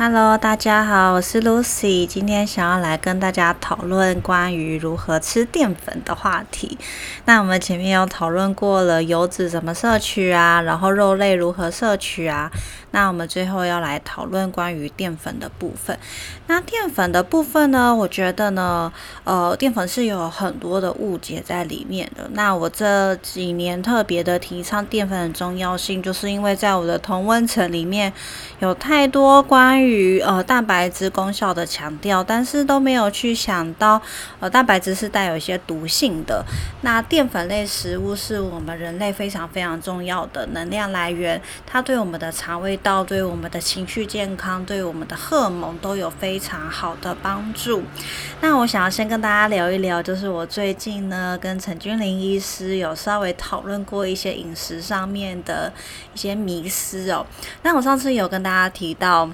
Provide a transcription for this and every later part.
Hello，大家好，我是 Lucy，今天想要来跟大家讨论关于如何吃淀粉的话题。那我们前面有讨论过了油脂怎么摄取啊，然后肉类如何摄取啊。那我们最后要来讨论关于淀粉的部分。那淀粉的部分呢，我觉得呢，呃，淀粉是有很多的误解在里面的。那我这几年特别的提倡淀粉的重要性，就是因为在我的同温层里面有太多关于于呃蛋白质功效的强调，但是都没有去想到呃蛋白质是带有一些毒性的。那淀粉类食物是我们人类非常非常重要的能量来源，它对我们的肠胃道、对我们的情绪健康、对我们的荷尔蒙都有非常好的帮助。那我想要先跟大家聊一聊，就是我最近呢跟陈君玲医师有稍微讨论过一些饮食上面的一些迷思哦。那我上次有跟大家提到。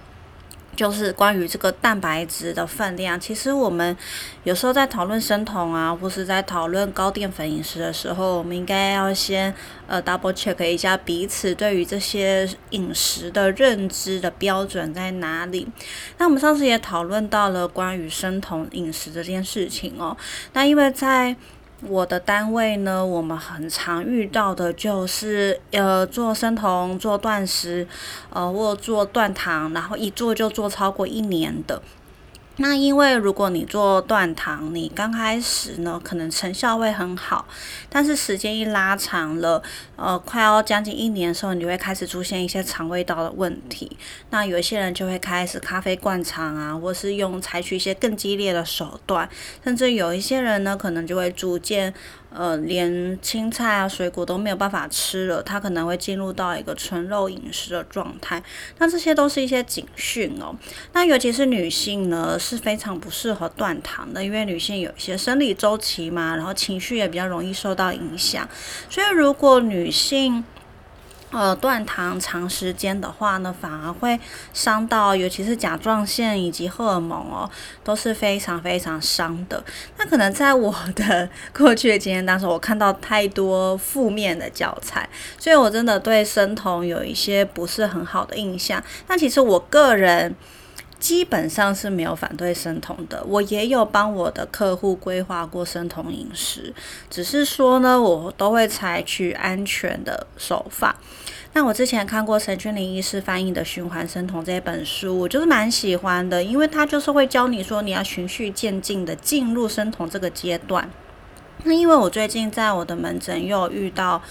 就是关于这个蛋白质的分量，其实我们有时候在讨论生酮啊，或是在讨论高淀粉饮食的时候，我们应该要先呃 double check 一下彼此对于这些饮食的认知的标准在哪里。那我们上次也讨论到了关于生酮饮食这件事情哦，那因为在我的单位呢，我们很常遇到的就是，呃，做生酮、做断食，呃，或做断糖，然后一做就做超过一年的。那因为如果你做断糖，你刚开始呢，可能成效会很好，但是时间一拉长了，呃，快要将近一年的时候，你就会开始出现一些肠胃道的问题。那有一些人就会开始咖啡灌肠啊，或是用采取一些更激烈的手段，甚至有一些人呢，可能就会逐渐。呃，连青菜啊、水果都没有办法吃了，它可能会进入到一个纯肉饮食的状态。那这些都是一些警讯哦。那尤其是女性呢，是非常不适合断糖的，因为女性有一些生理周期嘛，然后情绪也比较容易受到影响。所以如果女性，呃，断糖长时间的话呢，反而会伤到，尤其是甲状腺以及荷尔蒙哦，都是非常非常伤的。那可能在我的过去的经验当中，我看到太多负面的教材，所以我真的对生酮有一些不是很好的印象。但其实我个人。基本上是没有反对生酮的，我也有帮我的客户规划过生酮饮食，只是说呢，我都会采取安全的手法。那我之前看过陈君林医师翻译的《循环生酮》这本书，我就是蛮喜欢的，因为他就是会教你说你要循序渐进的进入生酮这个阶段。那因为我最近在我的门诊又遇到。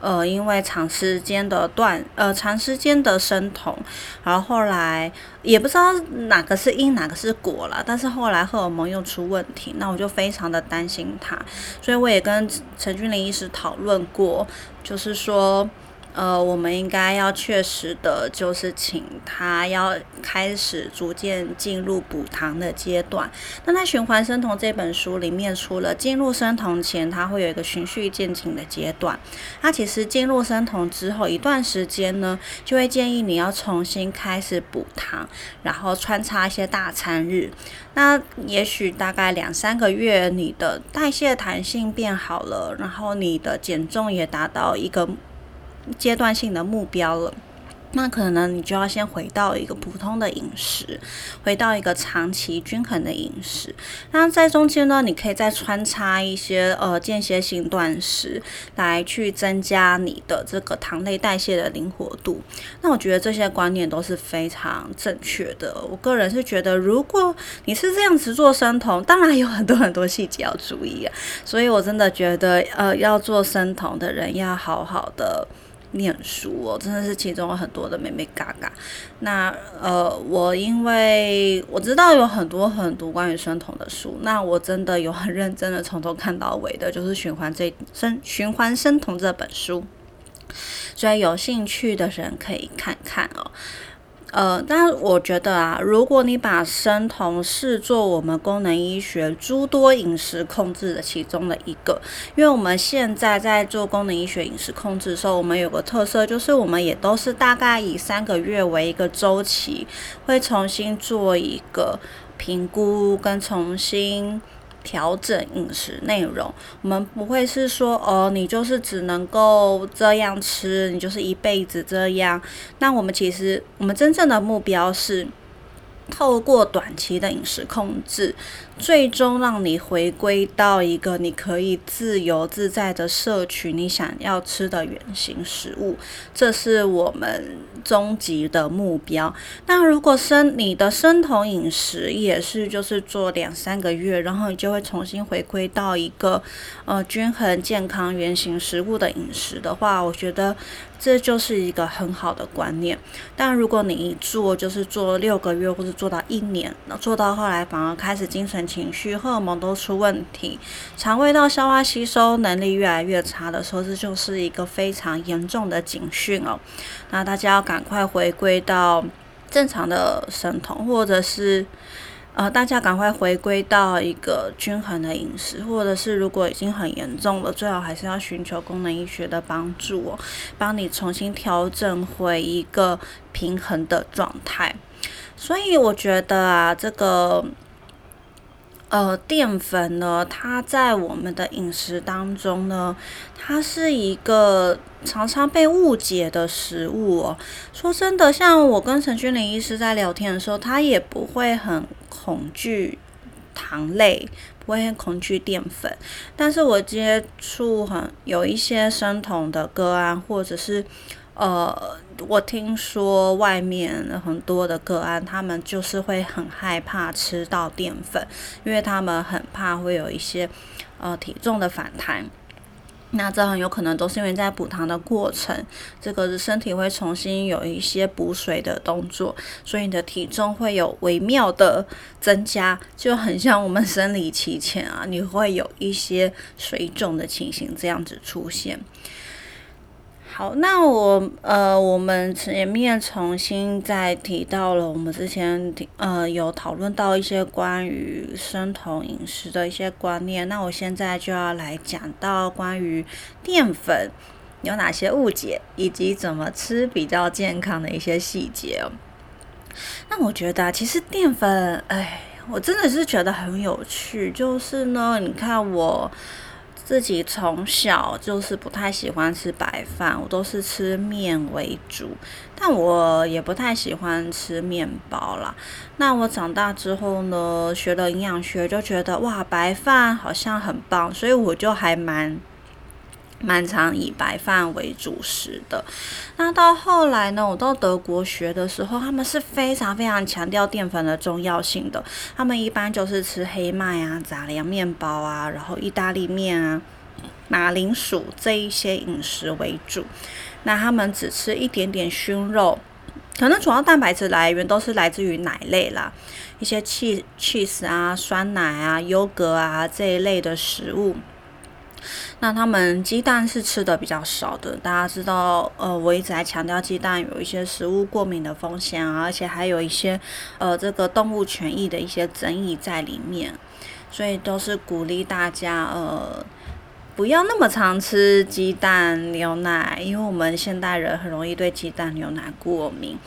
呃，因为长时间的断，呃，长时间的生酮，然后后来也不知道哪个是因，哪个是果了，但是后来荷尔蒙又出问题，那我就非常的担心他，所以我也跟陈君玲医师讨论过，就是说。呃，我们应该要确实的，就是请他要开始逐渐进入补糖的阶段。那在《循环生酮》这本书里面，除了进入生酮前，它会有一个循序渐进的阶段。那其实进入生酮之后一段时间呢，就会建议你要重新开始补糖，然后穿插一些大餐日。那也许大概两三个月，你的代谢弹性变好了，然后你的减重也达到一个。阶段性的目标了，那可能你就要先回到一个普通的饮食，回到一个长期均衡的饮食。那在中间呢，你可以再穿插一些呃间歇性断食，来去增加你的这个糖类代谢的灵活度。那我觉得这些观念都是非常正确的。我个人是觉得，如果你是这样子做生酮，当然有很多很多细节要注意啊。所以我真的觉得，呃，要做生酮的人要好好的。念书哦，真的是其中有很多的妹妹嘎嘎。那呃，我因为我知道有很多很多关于生酮的书，那我真的有很认真的从头看到尾的，就是循环这生循环生酮这本书，所以有兴趣的人可以看看哦。呃，但我觉得啊，如果你把生酮视作我们功能医学诸多饮食控制的其中的一个，因为我们现在在做功能医学饮食控制的时候，我们有个特色，就是我们也都是大概以三个月为一个周期，会重新做一个评估跟重新。调整饮食内容，我们不会是说哦，你就是只能够这样吃，你就是一辈子这样。那我们其实，我们真正的目标是透过短期的饮食控制，最终让你回归到一个你可以自由自在的摄取你想要吃的原型食物，这是我们终极的目标。那如果生你的生酮饮食也是就是做两三个月，然后你就会重新回归到一个呃均衡健康原型食物的饮食的话，我觉得。这就是一个很好的观念，但如果你一做就是做六个月或者做到一年，那做到后来反而开始精神情绪、荷尔蒙都出问题，肠胃道消化吸收能力越来越差的时候，这就是一个非常严重的警讯哦。那大家要赶快回归到正常的生酮，或者是。呃，大家赶快回归到一个均衡的饮食，或者是如果已经很严重了，最好还是要寻求功能医学的帮助哦，帮你重新调整回一个平衡的状态。所以我觉得啊，这个呃淀粉呢，它在我们的饮食当中呢，它是一个常常被误解的食物哦。说真的，像我跟陈君林医师在聊天的时候，他也不会很。恐惧糖类，不会恐惧淀粉，但是我接触很有一些生酮的个案，或者是呃，我听说外面很多的个案，他们就是会很害怕吃到淀粉，因为他们很怕会有一些呃体重的反弹。那这很有可能都是因为在补糖的过程，这个身体会重新有一些补水的动作，所以你的体重会有微妙的增加，就很像我们生理期前啊，你会有一些水肿的情形这样子出现。好，那我呃，我们前面重新再提到了，我们之前呃有讨论到一些关于生酮饮食的一些观念，那我现在就要来讲到关于淀粉有哪些误解，以及怎么吃比较健康的一些细节哦。那我觉得其实淀粉，哎，我真的是觉得很有趣，就是呢，你看我。自己从小就是不太喜欢吃白饭，我都是吃面为主，但我也不太喜欢吃面包啦。那我长大之后呢，学了营养学，就觉得哇，白饭好像很棒，所以我就还蛮。蛮常以白饭为主食的。那到后来呢，我到德国学的时候，他们是非常非常强调淀粉的重要性的。他们一般就是吃黑麦啊、杂粮面包啊，然后意大利面啊、马铃薯这一些饮食为主。那他们只吃一点点熏肉，可能主要蛋白质来源都是来自于奶类啦，一些 cheese cheese 啊、酸奶啊、优格啊这一类的食物。那他们鸡蛋是吃的比较少的，大家知道，呃，我一直在强调鸡蛋有一些食物过敏的风险啊，而且还有一些，呃，这个动物权益的一些争议在里面，所以都是鼓励大家，呃。不要那么常吃鸡蛋、牛奶，因为我们现代人很容易对鸡蛋、牛奶过敏。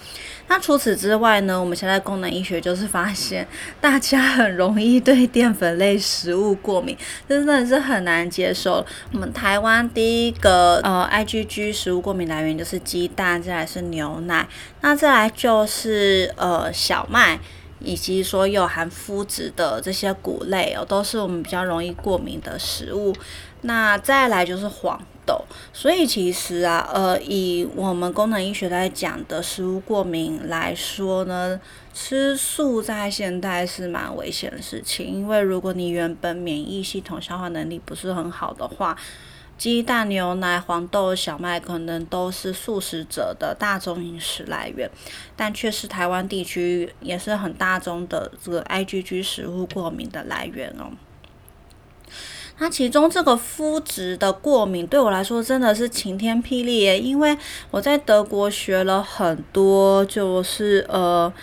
那除此之外呢？我们现在功能医学就是发现，大家很容易对淀粉类食物过敏，真的是很难接受。我们台湾第一个呃 IgG 食物过敏来源就是鸡蛋，再来是牛奶，那再来就是呃小麦。以及说有含麸质的这些谷类哦，都是我们比较容易过敏的食物。那再来就是黄豆，所以其实啊，呃，以我们功能医学来讲的食物过敏来说呢，吃素在现代是蛮危险的事情，因为如果你原本免疫系统消化能力不是很好的话。鸡蛋、牛奶、黄豆、小麦可能都是素食者的大众饮食来源，但却是台湾地区也是很大众的这个 IgG 食物过敏的来源哦。那其中这个肤质的过敏对我来说真的是晴天霹雳耶，因为我在德国学了很多，就是呃。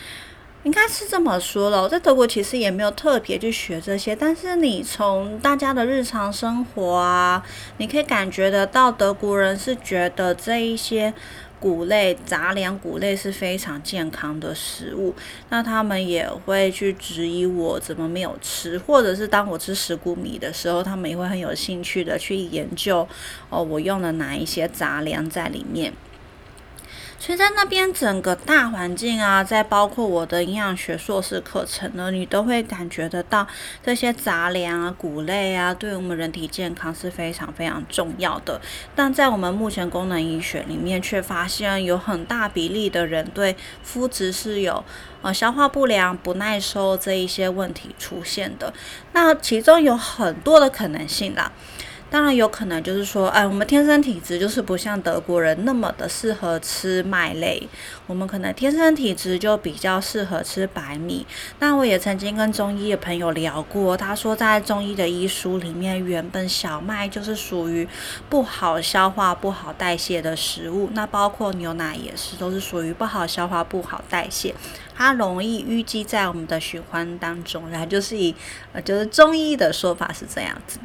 应该是这么说了，我在德国其实也没有特别去学这些，但是你从大家的日常生活啊，你可以感觉得到德国人是觉得这一些谷类、杂粮谷类是非常健康的食物，那他们也会去质疑我怎么没有吃，或者是当我吃石谷米的时候，他们也会很有兴趣的去研究哦，我用了哪一些杂粮在里面。所以在那边整个大环境啊，在包括我的营养学硕士课程呢，你都会感觉得到这些杂粮啊、谷类啊，对我们人体健康是非常非常重要的。但在我们目前功能医学里面，却发现有很大比例的人对肤质是有呃消化不良、不耐受这一些问题出现的。那其中有很多的可能性啦。当然有可能就是说，哎，我们天生体质就是不像德国人那么的适合吃麦类，我们可能天生体质就比较适合吃白米。那我也曾经跟中医的朋友聊过，他说在中医的医书里面，原本小麦就是属于不好消化、不好代谢的食物，那包括牛奶也是，都是属于不好消化、不好代谢，它容易淤积在我们的循环当中。然后就是以，呃，就是中医的说法是这样子。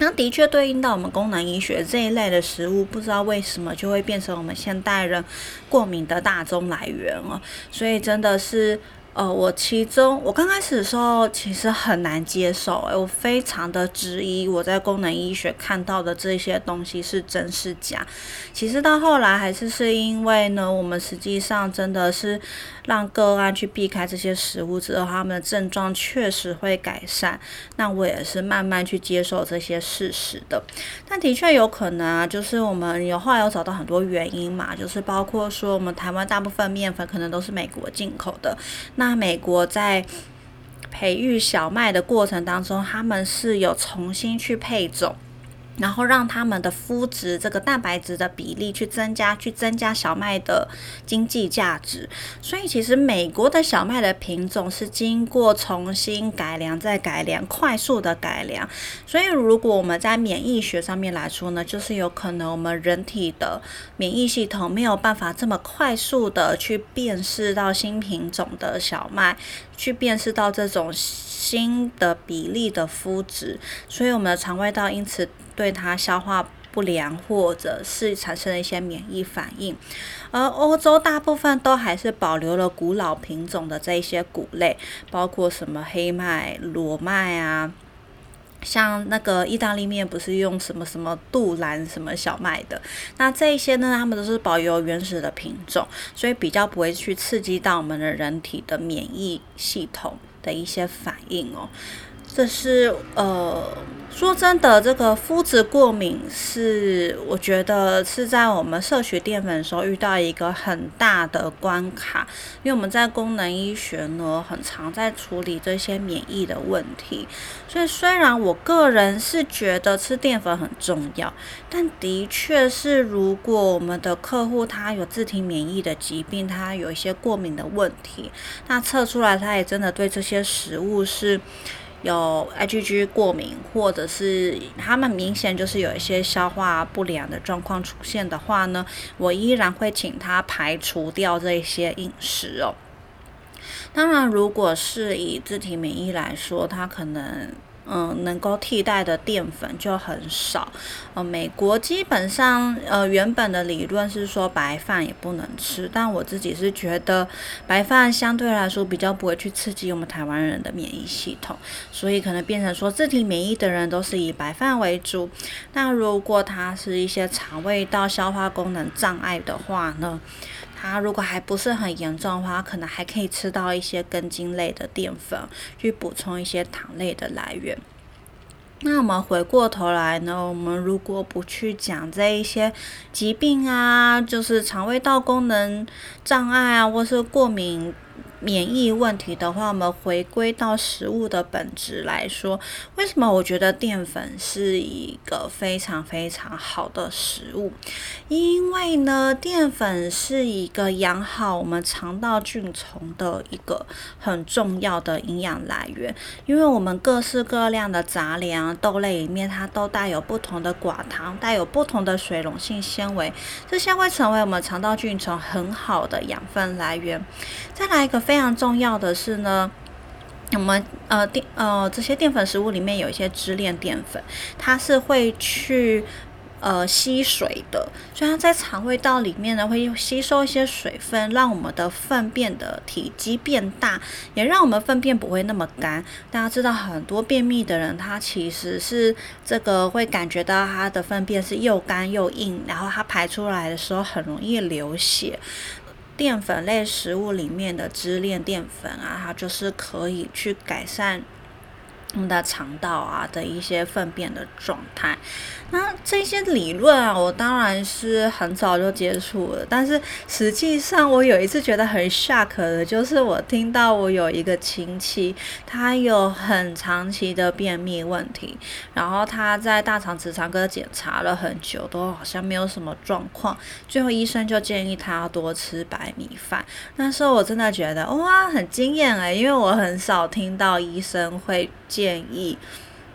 那的确对应到我们功能医学这一类的食物，不知道为什么就会变成我们现代人过敏的大宗来源了，所以真的是。呃，我其中我刚开始的时候其实很难接受，哎，我非常的质疑我在功能医学看到的这些东西是真是假。其实到后来还是是因为呢，我们实际上真的是让个案去避开这些食物之后，他们的症状确实会改善。那我也是慢慢去接受这些事实的。但的确有可能啊，就是我们有后来有找到很多原因嘛，就是包括说我们台湾大部分面粉可能都是美国进口的。那美国在培育小麦的过程当中，他们是有重新去配种。然后让他们的肤质这个蛋白质的比例去增加，去增加小麦的经济价值。所以其实美国的小麦的品种是经过重新改良再改良，快速的改良。所以如果我们在免疫学上面来说呢，就是有可能我们人体的免疫系统没有办法这么快速的去辨识到新品种的小麦，去辨识到这种新的比例的肤质，所以我们的肠胃道因此。对它消化不良，或者是产生了一些免疫反应，而欧洲大部分都还是保留了古老品种的这一些谷类，包括什么黑麦、裸麦啊，像那个意大利面不是用什么什么杜兰什么小麦的，那这一些呢，他们都是保留原始的品种，所以比较不会去刺激到我们的人体的免疫系统的一些反应哦。这是呃，说真的，这个肤质过敏是我觉得是在我们摄取淀粉的时候遇到一个很大的关卡，因为我们在功能医学呢，很常在处理这些免疫的问题。所以虽然我个人是觉得吃淀粉很重要，但的确是如果我们的客户他有自体免疫的疾病，他有一些过敏的问题，那测出来他也真的对这些食物是。有 IgG 过敏，或者是他们明显就是有一些消化不良的状况出现的话呢，我依然会请他排除掉这些饮食哦。当然，如果是以自体免疫来说，他可能。嗯，能够替代的淀粉就很少。呃，美国基本上，呃，原本的理论是说白饭也不能吃，但我自己是觉得白饭相对来说比较不会去刺激我们台湾人的免疫系统，所以可能变成说自体免疫的人都是以白饭为主。那如果他是一些肠胃道消化功能障碍的话呢？它如果还不是很严重的话，可能还可以吃到一些根茎类的淀粉，去补充一些糖类的来源。那我们回过头来呢，我们如果不去讲这一些疾病啊，就是肠胃道功能障碍啊，或是过敏。免疫问题的话，我们回归到食物的本质来说，为什么我觉得淀粉是一个非常非常好的食物？因为呢，淀粉是一个养好我们肠道菌虫的一个很重要的营养来源。因为我们各式各样的杂粮、豆类里面，它都带有不同的寡糖，带有不同的水溶性纤维，这些会成为我们肠道菌虫很好的养分来源。再来一个。非常重要的是呢，我们呃淀呃这些淀粉食物里面有一些支链淀粉，它是会去呃吸水的，所以它在肠胃道里面呢会吸收一些水分，让我们的粪便的体积变大，也让我们粪便不会那么干。大家知道很多便秘的人，他其实是这个会感觉到他的粪便是又干又硬，然后他排出来的时候很容易流血。淀粉类食物里面的支链淀粉啊，它就是可以去改善。我们的肠道啊的一些粪便的状态，那这些理论啊，我当然是很早就接触了。但是实际上，我有一次觉得很 shock 的，就是我听到我有一个亲戚，他有很长期的便秘问题，然后他在大肠直肠科检查了很久，都好像没有什么状况。最后医生就建议他多吃白米饭。那时候我真的觉得哇，很惊艳哎，因为我很少听到医生会。建议，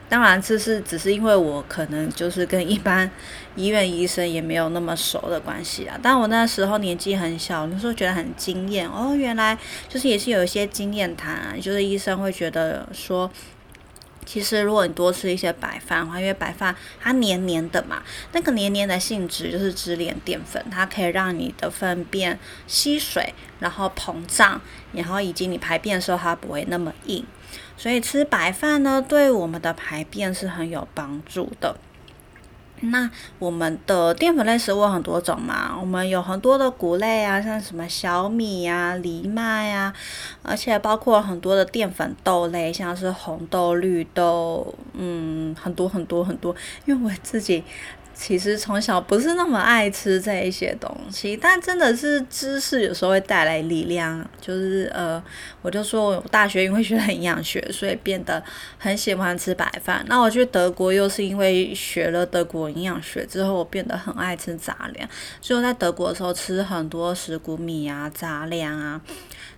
当然这是只是因为我可能就是跟一般医院医生也没有那么熟的关系啊。但我那时候年纪很小，那时候觉得很惊艳哦，原来就是也是有一些经验谈啊，就是医生会觉得说，其实如果你多吃一些白饭的话，因为白饭它黏黏的嘛，那个黏黏的性质就是支链淀粉，它可以让你的粪便吸水，然后膨胀，然后以及你排便的时候它不会那么硬。所以吃白饭呢，对我们的排便是很有帮助的。那我们的淀粉类食物很多种嘛，我们有很多的谷类啊，像什么小米呀、藜麦呀，而且包括很多的淀粉豆类，像是红豆、绿豆，嗯，很多很多很多。因为我自己。其实从小不是那么爱吃这一些东西，但真的是知识有时候会带来力量。就是呃，我就说我大学因为学了营养学，所以变得很喜欢吃白饭。那我去德国又是因为学了德国营养学之后，我变得很爱吃杂粮。所以我在德国的时候吃很多石谷米啊、杂粮啊。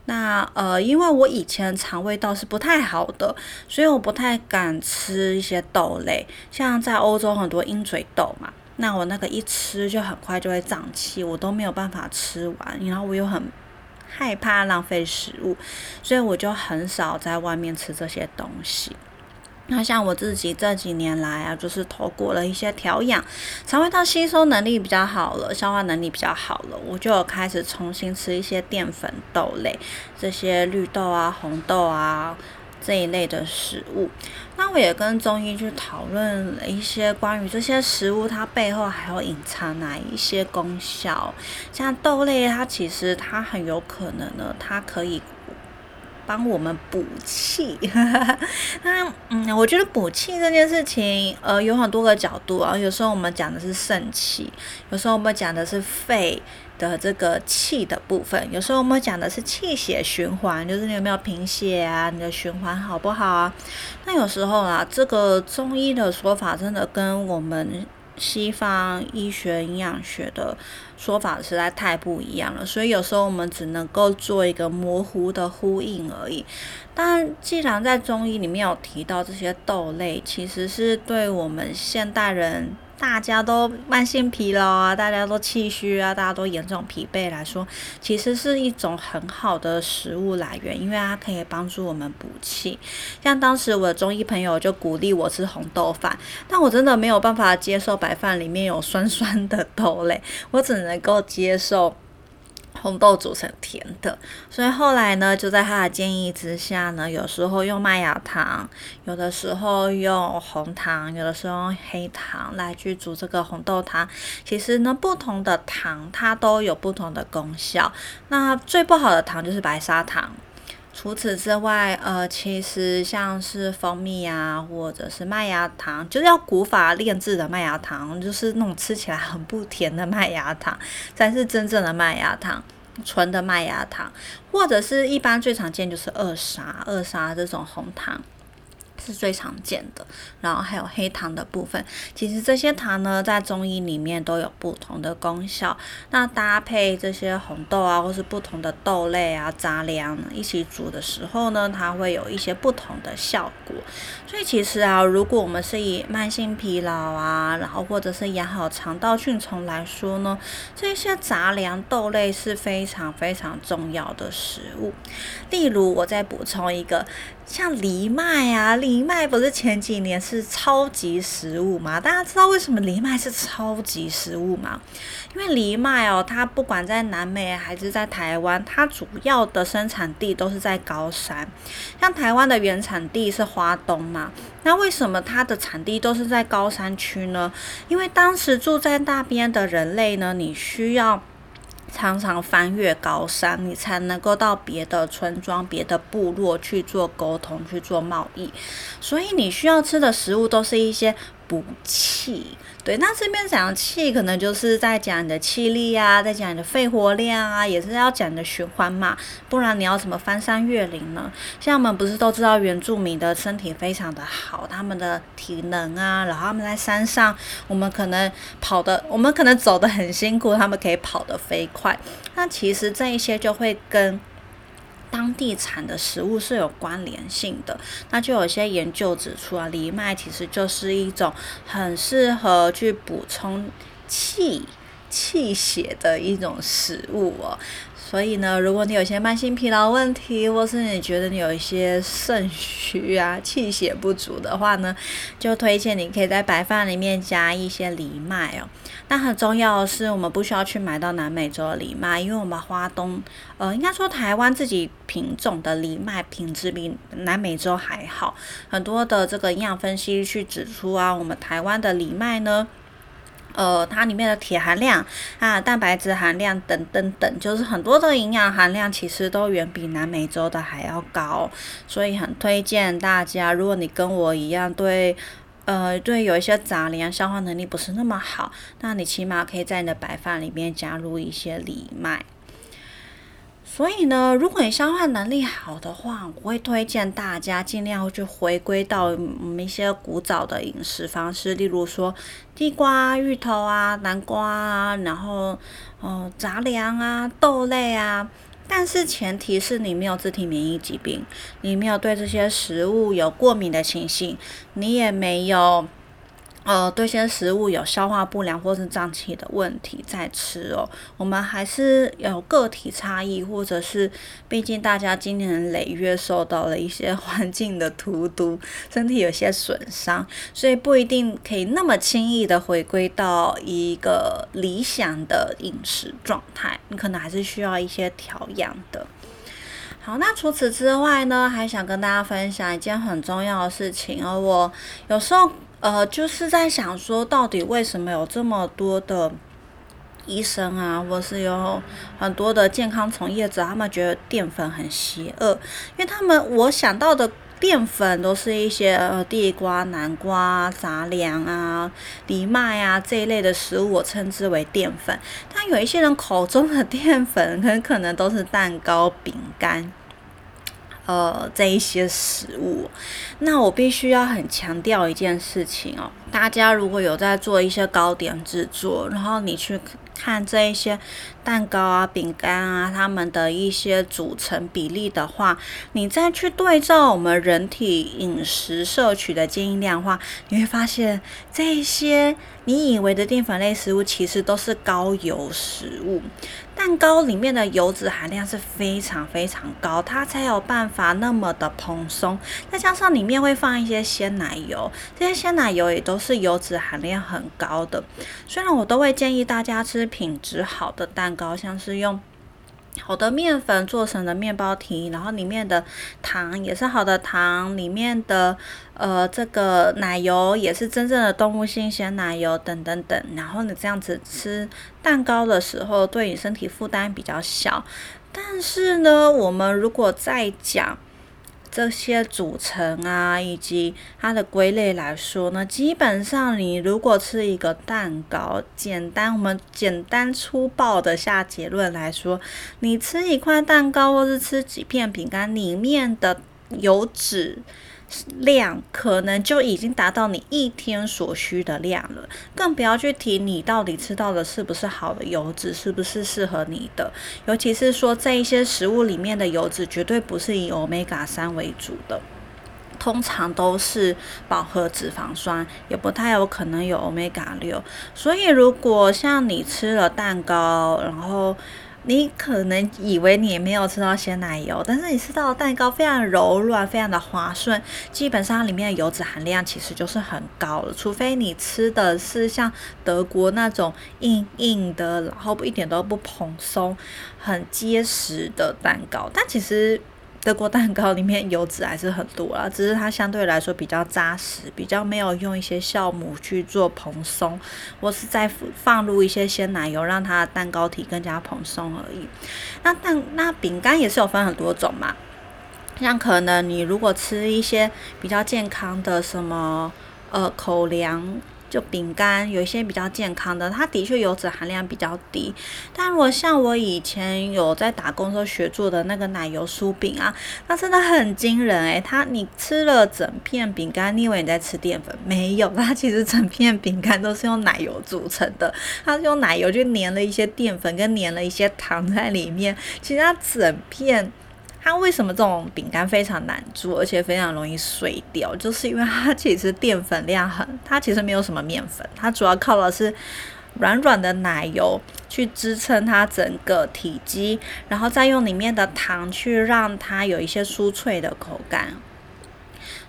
那呃，因为我以前肠胃道是不太好的，所以我不太敢吃一些豆类，像在欧洲很多鹰嘴豆嘛，那我那个一吃就很快就会胀气，我都没有办法吃完，然后我又很害怕浪费食物，所以我就很少在外面吃这些东西。那像我自己这几年来啊，就是透过了一些调养，肠胃道吸收能力比较好了，消化能力比较好了，我就有开始重新吃一些淀粉豆类，这些绿豆啊、红豆啊这一类的食物。那我也跟中医去讨论了一些关于这些食物它背后还有隐藏哪一些功效，像豆类，它其实它很有可能呢，它可以。帮我们补气，那嗯，我觉得补气这件事情，呃，有很多个角度啊。有时候我们讲的是肾气，有时候我们讲的是肺的这个气的部分，有时候我们讲的是气血循环，就是你有没有贫血啊，你的循环好不好啊？那有时候啊，这个中医的说法真的跟我们。西方医学营养学的说法实在太不一样了，所以有时候我们只能够做一个模糊的呼应而已。但既然在中医里面有提到这些豆类，其实是对我们现代人。大家都慢性疲劳啊，大家都气虚啊，大家都严重疲惫来说，其实是一种很好的食物来源，因为它可以帮助我们补气。像当时我的中医朋友就鼓励我吃红豆饭，但我真的没有办法接受白饭里面有酸酸的豆类，我只能够接受。红豆煮成甜的，所以后来呢，就在他的建议之下呢，有时候用麦芽糖，有的时候用红糖，有的时候用黑糖来去煮这个红豆汤。其实呢，不同的糖它都有不同的功效。那最不好的糖就是白砂糖。除此之外，呃，其实像是蜂蜜呀，或者是麦芽糖，就是要古法炼制的麦芽糖，就是那种吃起来很不甜的麦芽糖，才是真正的麦芽糖，纯的麦芽糖，或者是一般最常见就是二砂，二砂这种红糖。是最常见的，然后还有黑糖的部分。其实这些糖呢，在中医里面都有不同的功效。那搭配这些红豆啊，或是不同的豆类啊、杂粮一起煮的时候呢，它会有一些不同的效果。所以其实啊，如果我们是以慢性疲劳啊，然后或者是养好肠道菌虫来说呢，这些杂粮豆类是非常非常重要的食物。例如，我再补充一个，像藜麦啊、藜。麦不是前几年是超级食物吗？大家知道为什么藜麦是超级食物吗？因为藜麦哦，它不管在南美还是在台湾，它主要的生产地都是在高山。像台湾的原产地是花东嘛，那为什么它的产地都是在高山区呢？因为当时住在那边的人类呢，你需要。常常翻越高山，你才能够到别的村庄、别的部落去做沟通、去做贸易，所以你需要吃的食物都是一些补气。对，那这边讲气，可能就是在讲你的气力啊，在讲你的肺活量啊，也是要讲你的循环嘛，不然你要怎么翻山越岭呢？像我们不是都知道原住民的身体非常的好，他们的体能啊，然后他们在山上，我们可能跑的，我们可能走的很辛苦，他们可以跑得飞快。那其实这一些就会跟。当地产的食物是有关联性的，那就有些研究指出啊，藜麦其实就是一种很适合去补充气气血的一种食物哦。所以呢，如果你有些慢性疲劳问题，或是你觉得你有一些肾虚啊、气血不足的话呢，就推荐你可以在白饭里面加一些藜麦哦。那很重要的是，我们不需要去买到南美洲的藜麦，因为我们花东，呃，应该说台湾自己品种的藜麦品质比南美洲还好。很多的这个营养分析去指出啊，我们台湾的藜麦呢。呃，它里面的铁含量啊、蛋白质含量等等等，就是很多的营养含量，其实都远比南美洲的还要高，所以很推荐大家，如果你跟我一样对，呃，对有一些杂粮消化能力不是那么好，那你起码可以在你的白饭里面加入一些藜麦。所以呢，如果你消化能力好的话，我会推荐大家尽量去回归到我们一些古早的饮食方式，例如说地瓜、芋头啊、南瓜啊，然后呃杂粮啊、豆类啊。但是前提是你没有自体免疫疾病，你没有对这些食物有过敏的情形，你也没有。呃，对些食物有消化不良或是胀气的问题再吃哦。我们还是有个体差异，或者是毕竟大家今年累月受到了一些 环境的荼毒，身体有些损伤，所以不一定可以那么轻易的回归到一个理想的饮食状态。你可能还是需要一些调养的。好，那除此之外呢，还想跟大家分享一件很重要的事情哦。我有时候。呃，就是在想说，到底为什么有这么多的医生啊，或是有很多的健康从业者，他们觉得淀粉很邪恶，因为他们我想到的淀粉都是一些呃地瓜、南瓜、杂粮啊、藜麦啊这一类的食物，我称之为淀粉。但有一些人口中的 淀粉，很可能都是蛋糕、饼干。呃，这一些食物，那我必须要很强调一件事情哦，大家如果有在做一些糕点制作，然后你去看这一些蛋糕啊、饼干啊，它们的一些组成比例的话，你再去对照我们人体饮食摄取的建议量的话，你会发现这些你以为的淀粉类食物，其实都是高油食物。蛋糕里面的油脂含量是非常非常高，它才有办法那么的蓬松。再加上里面会放一些鲜奶油，这些鲜奶油也都是油脂含量很高的。虽然我都会建议大家吃品质好的蛋糕，像是用。好的面粉做成的面包体，然后里面的糖也是好的糖，里面的呃这个奶油也是真正的动物性鲜奶油等等等。然后你这样子吃蛋糕的时候，对你身体负担比较小。但是呢，我们如果再讲。这些组成啊，以及它的归类来说呢，基本上你如果吃一个蛋糕，简单我们简单粗暴的下结论来说，你吃一块蛋糕或是吃几片饼干里面的油脂。量可能就已经达到你一天所需的量了，更不要去提你到底吃到的是不是好的油脂，是不是适合你的。尤其是说这一些食物里面的油脂绝对不是以欧米伽三为主的，通常都是饱和脂肪酸，也不太有可能有欧米伽六。所以如果像你吃了蛋糕，然后你可能以为你没有吃到鲜奶油，但是你吃到的蛋糕非常柔软，非常的滑顺，基本上里面的油脂含量其实就是很高了。除非你吃的是像德国那种硬硬的，然后一点都不蓬松、很结实的蛋糕，但其实。德国蛋糕里面油脂还是很多啦，只是它相对来说比较扎实，比较没有用一些酵母去做蓬松，或是再放入一些鲜奶油，让它的蛋糕体更加蓬松而已。那蛋那饼干也是有分很多种嘛，像可能你如果吃一些比较健康的什么呃口粮。就饼干有一些比较健康的，它的确油脂含量比较低。但如果像我以前有在打工时候学做的那个奶油酥饼啊，那真的很惊人诶，它你吃了整片饼干，你以为你在吃淀粉？没有，它其实整片饼干都是用奶油组成的。它是用奶油就粘了一些淀粉跟粘了一些糖在里面。其实它整片。它为什么这种饼干非常难做，而且非常容易碎掉？就是因为它其实淀粉量很，它其实没有什么面粉，它主要靠的是软软的奶油去支撑它整个体积，然后再用里面的糖去让它有一些酥脆的口感。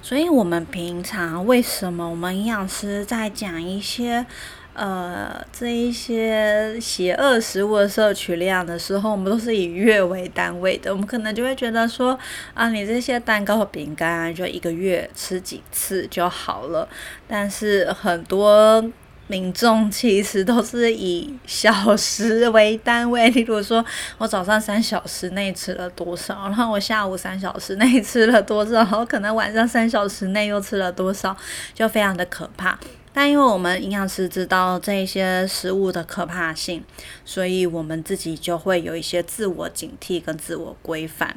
所以，我们平常为什么我们营养师在讲一些？呃，这一些邪恶食物的摄取量的时候，我们都是以月为单位的。我们可能就会觉得说，啊，你这些蛋糕、饼干，就一个月吃几次就好了。但是很多民众其实都是以小时为单位，例如说我早上三小时内吃了多少，然后我下午三小时内吃了多少，然后可能晚上三小时内又吃了多少，就非常的可怕。但因为我们营养师知道这些食物的可怕性，所以我们自己就会有一些自我警惕跟自我规范。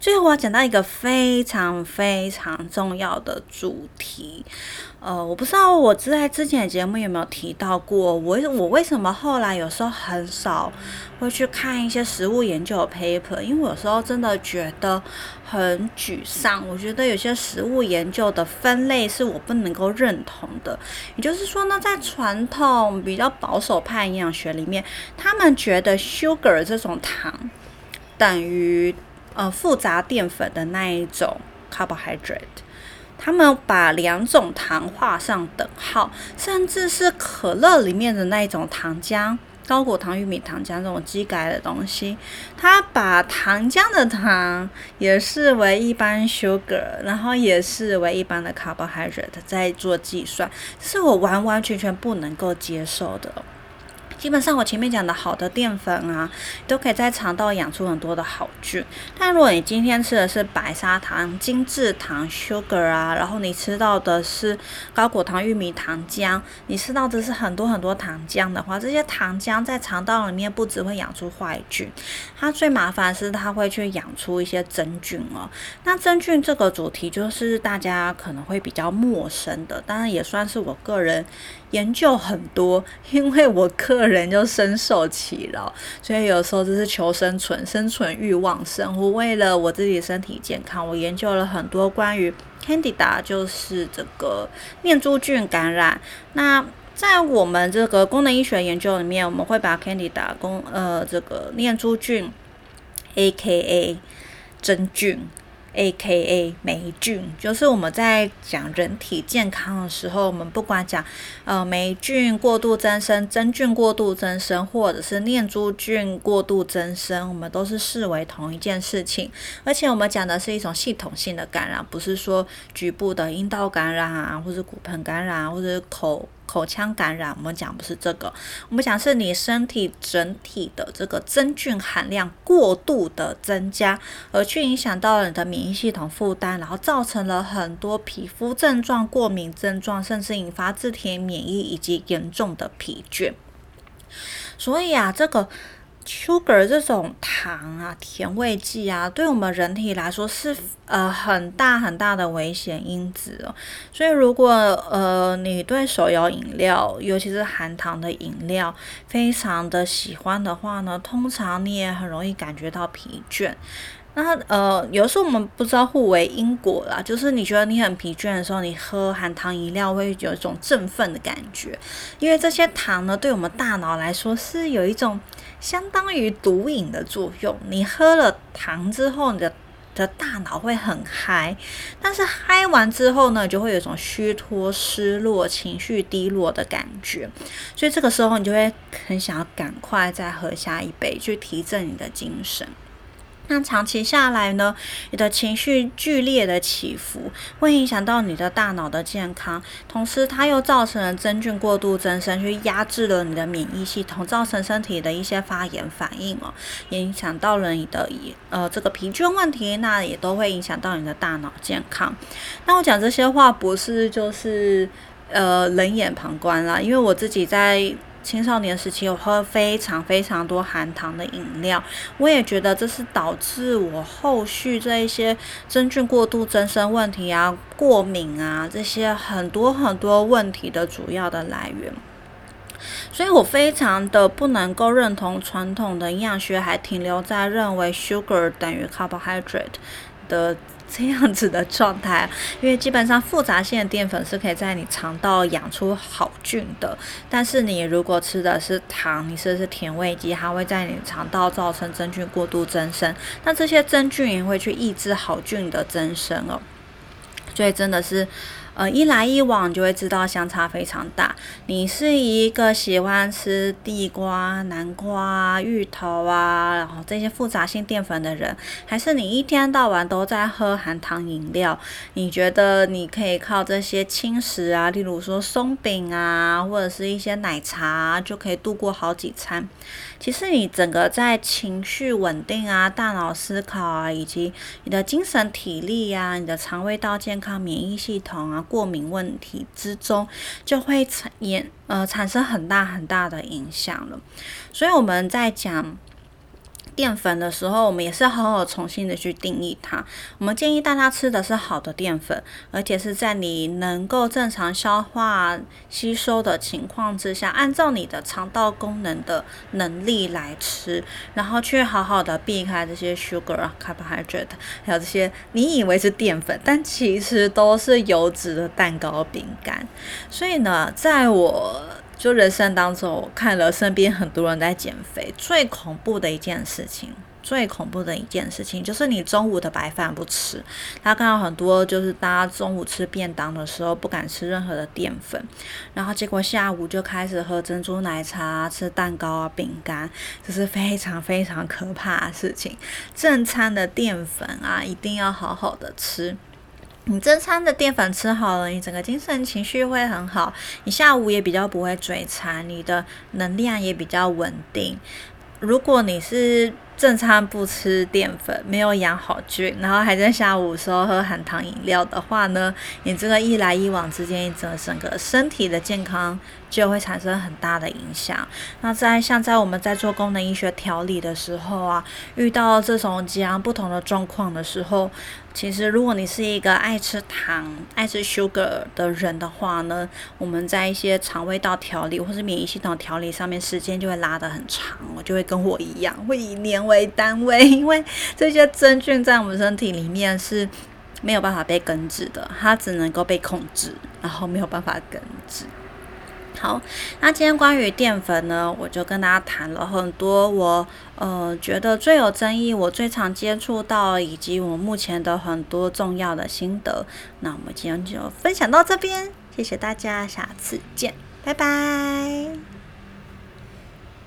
最后我要讲到一个非常非常重要的主题，呃，我不知道我在之前的节目有没有提到过，我我为什么后来有时候很少会去看一些食物研究的 paper，因为有时候真的觉得很沮丧。我觉得有些食物研究的分类是我不能够认同的，也就是说呢，在传统比较保守派营养学里面，他们觉得 sugar 这种糖等于。呃，复杂淀粉的那一种 carbohydrate，他们把两种糖画上等号，甚至是可乐里面的那一种糖浆，高果糖玉米糖浆这种基改的东西，他把糖浆的糖也视为一般 sugar，然后也视为一般的 carbohydrate 在做计算，是我完完全全不能够接受的。基本上我前面讲的好的淀粉啊，都可以在肠道养出很多的好菌。但如果你今天吃的是白砂糖、精制糖 （sugar） 啊，然后你吃到的是高果糖玉米糖浆，你吃到的是很多很多糖浆的话，这些糖浆在肠道里面不只会养出坏菌，它最麻烦是它会去养出一些真菌哦。那真菌这个主题就是大家可能会比较陌生的，当然也算是我个人。研究很多，因为我个人就深受其扰，所以有时候就是求生存、生存欲旺盛。我为了我自己身体健康，我研究了很多关于 Candida，就是这个念珠菌感染。那在我们这个功能医学研究里面，我们会把 Candida 公呃这个念珠菌，A.K.A. 真菌。A.K.A. 霉菌，就是我们在讲人体健康的时候，我们不管讲呃霉菌过度增生、真菌过度增生，或者是念珠菌过度增生，我们都是视为同一件事情。而且我们讲的是一种系统性的感染，不是说局部的阴道感染啊，或者骨盆感染，或者口。口腔感染，我们讲不是这个，我们讲是你身体整体的这个真菌含量过度的增加，而去影响到了你的免疫系统负担，然后造成了很多皮肤症状、过敏症状，甚至引发自体免疫以及严重的疲倦。所以啊，这个。Sugar 这种糖啊，甜味剂啊，对我们人体来说是呃很大很大的危险因子哦。所以如果呃你对手摇饮料，尤其是含糖的饮料，非常的喜欢的话呢，通常你也很容易感觉到疲倦。那呃，有时候我们不知道互为因果啦，就是你觉得你很疲倦的时候，你喝含糖饮料会有一种振奋的感觉，因为这些糖呢，对我们大脑来说是有一种相当于毒瘾的作用。你喝了糖之后，你的的大脑会很嗨，但是嗨完之后呢，就会有一种虚脱、失落、情绪低落的感觉，所以这个时候你就会很想要赶快再喝下一杯，去提振你的精神。那长期下来呢，你的情绪剧烈的起伏，会影响到你的大脑的健康，同时它又造成了真菌过度增生，去压制了你的免疫系统，造成身体的一些发炎反应哦，影响到了你的呃这个疲倦问题，那也都会影响到你的大脑健康。那我讲这些话不是就是呃冷眼旁观啦，因为我自己在。青少年时期，我喝非常非常多含糖的饮料，我也觉得这是导致我后续这一些真菌过度增生问题啊、过敏啊这些很多很多问题的主要的来源。所以我非常的不能够认同传统的营养学还停留在认为 sugar 等于 carbohydrate 的。这样子的状态，因为基本上复杂性的淀粉是可以在你肠道养出好菌的，但是你如果吃的是糖，你吃的是甜味剂，它会在你肠道造成真菌过度增生，那这些真菌也会去抑制好菌的增生哦，所以真的是。呃，一来一往就会知道相差非常大。你是一个喜欢吃地瓜、南瓜、芋头啊，然后这些复杂性淀粉的人，还是你一天到晚都在喝含糖饮料？你觉得你可以靠这些轻食啊，例如说松饼啊，或者是一些奶茶，就可以度过好几餐？其实你整个在情绪稳定啊、大脑思考啊，以及你的精神体力呀、你的肠胃道健康、免疫系统啊。过敏问题之中，就会产也呃产生很大很大的影响了，所以我们在讲。淀粉的时候，我们也是好好重新的去定义它。我们建议大家吃的是好的淀粉，而且是在你能够正常消化吸收的情况之下，按照你的肠道功能的能力来吃，然后去好好的避开这些 sugar、carbohydrate，还有这些你以为是淀粉，但其实都是油脂的蛋糕、饼干。所以呢，在我就人生当中，我看了身边很多人在减肥，最恐怖的一件事情，最恐怖的一件事情就是你中午的白饭不吃。他看到很多就是大家中午吃便当的时候不敢吃任何的淀粉，然后结果下午就开始喝珍珠奶茶、吃蛋糕啊、饼干，这是非常非常可怕的事情。正餐的淀粉啊，一定要好好的吃。你正餐的淀粉吃好了，你整个精神情绪会很好，你下午也比较不会嘴馋，你的能量也比较稳定。如果你是正餐不吃淀粉，没有养好菌，然后还在下午时候喝含糖饮料的话呢，你这个一来一往之间，整整个身体的健康就会产生很大的影响。那在像在我们在做功能医学调理的时候啊，遇到这种几样不同的状况的时候，其实如果你是一个爱吃糖、爱吃 sugar 的人的话呢，我们在一些肠胃道调理或是免疫系统调理上面，时间就会拉得很长，我就会跟我一样，会以年。为单位，因为这些真菌在我们身体里面是没有办法被根治的，它只能够被控制，然后没有办法根治。好，那今天关于淀粉呢，我就跟大家谈了很多，我呃觉得最有争议，我最常接触到，以及我目前的很多重要的心得。那我们今天就分享到这边，谢谢大家，下次见，拜拜。